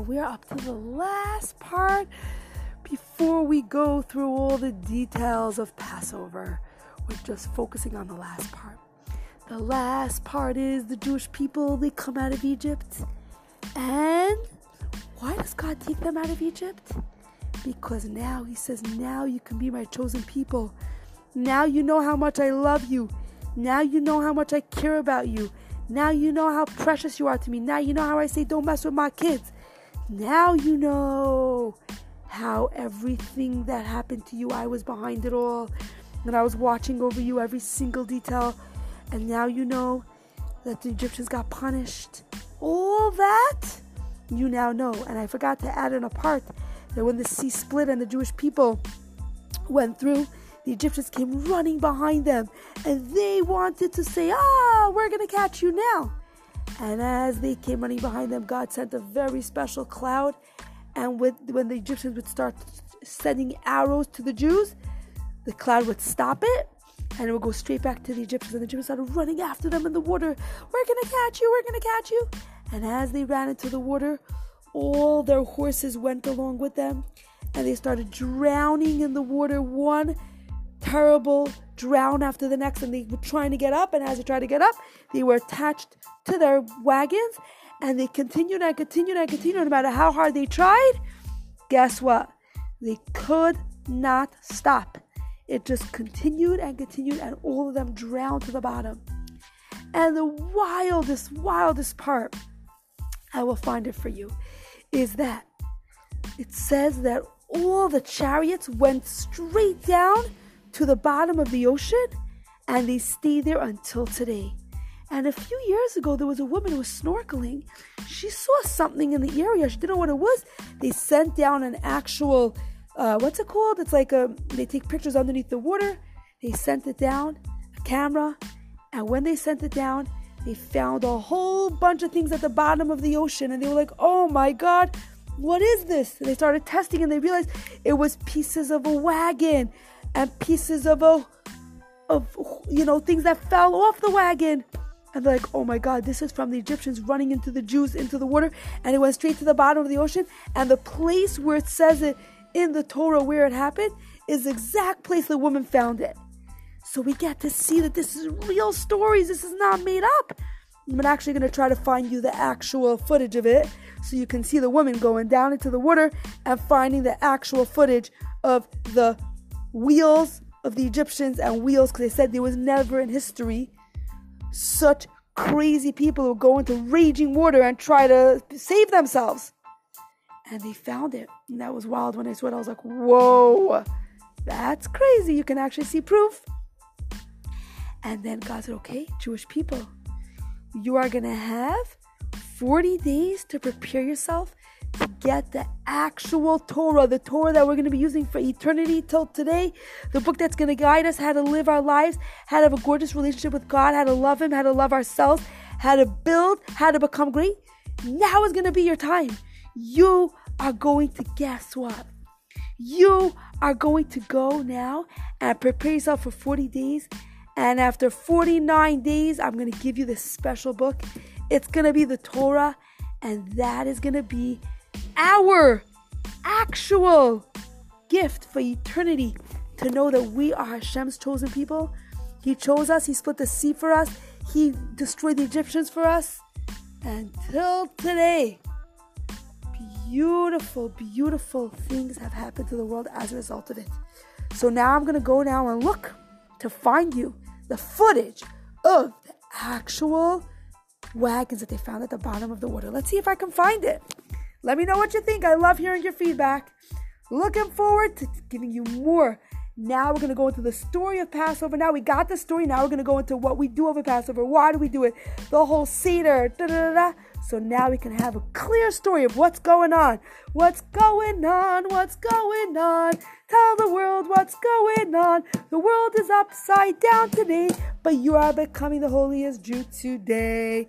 We're up to the last part before we go through all the details of Passover. We're just focusing on the last part. The last part is the Jewish people, they come out of Egypt. And why does God take them out of Egypt? Because now He says, Now you can be my chosen people. Now you know how much I love you. Now you know how much I care about you. Now you know how precious you are to me. Now you know how I say, don't mess with my kids. Now you know how everything that happened to you, I was behind it all. And I was watching over you every single detail. And now you know that the Egyptians got punished. All that you now know. And I forgot to add in a part that when the sea split and the Jewish people went through, the Egyptians came running behind them and they wanted to say, Ah, we're going to catch you now. And as they came running behind them, God sent a very special cloud. And with, when the Egyptians would start sending arrows to the Jews, the cloud would stop it and it would go straight back to the Egyptians. And the Egyptians started running after them in the water. We're going to catch you, we're going to catch you. And as they ran into the water, all their horses went along with them and they started drowning in the water one terrible drown after the next and they were trying to get up and as they tried to get up they were attached to their wagons and they continued and continued and continued no matter how hard they tried guess what? They could not stop. It just continued and continued and all of them drowned to the bottom. And the wildest wildest part i will find it for you is that it says that all the chariots went straight down to the bottom of the ocean and they stay there until today. And a few years ago, there was a woman who was snorkeling. She saw something in the area. She didn't know what it was. They sent down an actual, uh, what's it called? It's like a, they take pictures underneath the water. They sent it down, a camera. And when they sent it down, they found a whole bunch of things at the bottom of the ocean. And they were like, oh my God, what is this? And they started testing and they realized it was pieces of a wagon and pieces of a of you know things that fell off the wagon. And they're like oh my god this is from the egyptians running into the jews into the water. And it went straight to the bottom of the ocean. And the place where it says it in the torah where it happened is the exact place the woman found it. So we get to see that this is real stories. This is not made up. I'm actually going to try to find you the actual footage of it so you can see the woman going down into the water and finding the actual footage of the wheels of the Egyptians and wheels because they said there was never in history such crazy people who go into raging water and try to save themselves. And they found it. And that was wild when I saw it. I was like, whoa, that's crazy. You can actually see proof. And then God said, okay, Jewish people, you are going to have 40 days to prepare yourself to get the actual Torah, the Torah that we're going to be using for eternity till today, the book that's going to guide us how to live our lives, how to have a gorgeous relationship with God, how to love Him, how to love ourselves, how to build, how to become great. Now is going to be your time. You are going to guess what? You are going to go now and prepare yourself for 40 days. And after 49 days, I'm going to give you this special book. It's going to be the Torah, and that is going to be our actual gift for eternity to know that we are Hashem's chosen people. He chose us, He split the sea for us, He destroyed the Egyptians for us. Until today, beautiful, beautiful things have happened to the world as a result of it. So now I'm going to go now and look to find you the footage of the actual wagons that they found at the bottom of the water. Let's see if I can find it. Let me know what you think. I love hearing your feedback. Looking forward to giving you more. Now we're going to go into the story of Passover. Now we got the story. Now we're going to go into what we do over Passover. Why do we do it? The whole Seder. Da, da, da, so now we can have a clear story of what's going on. What's going on? What's going on? Tell the world what's going on. The world is upside down today, but you are becoming the holiest Jew today.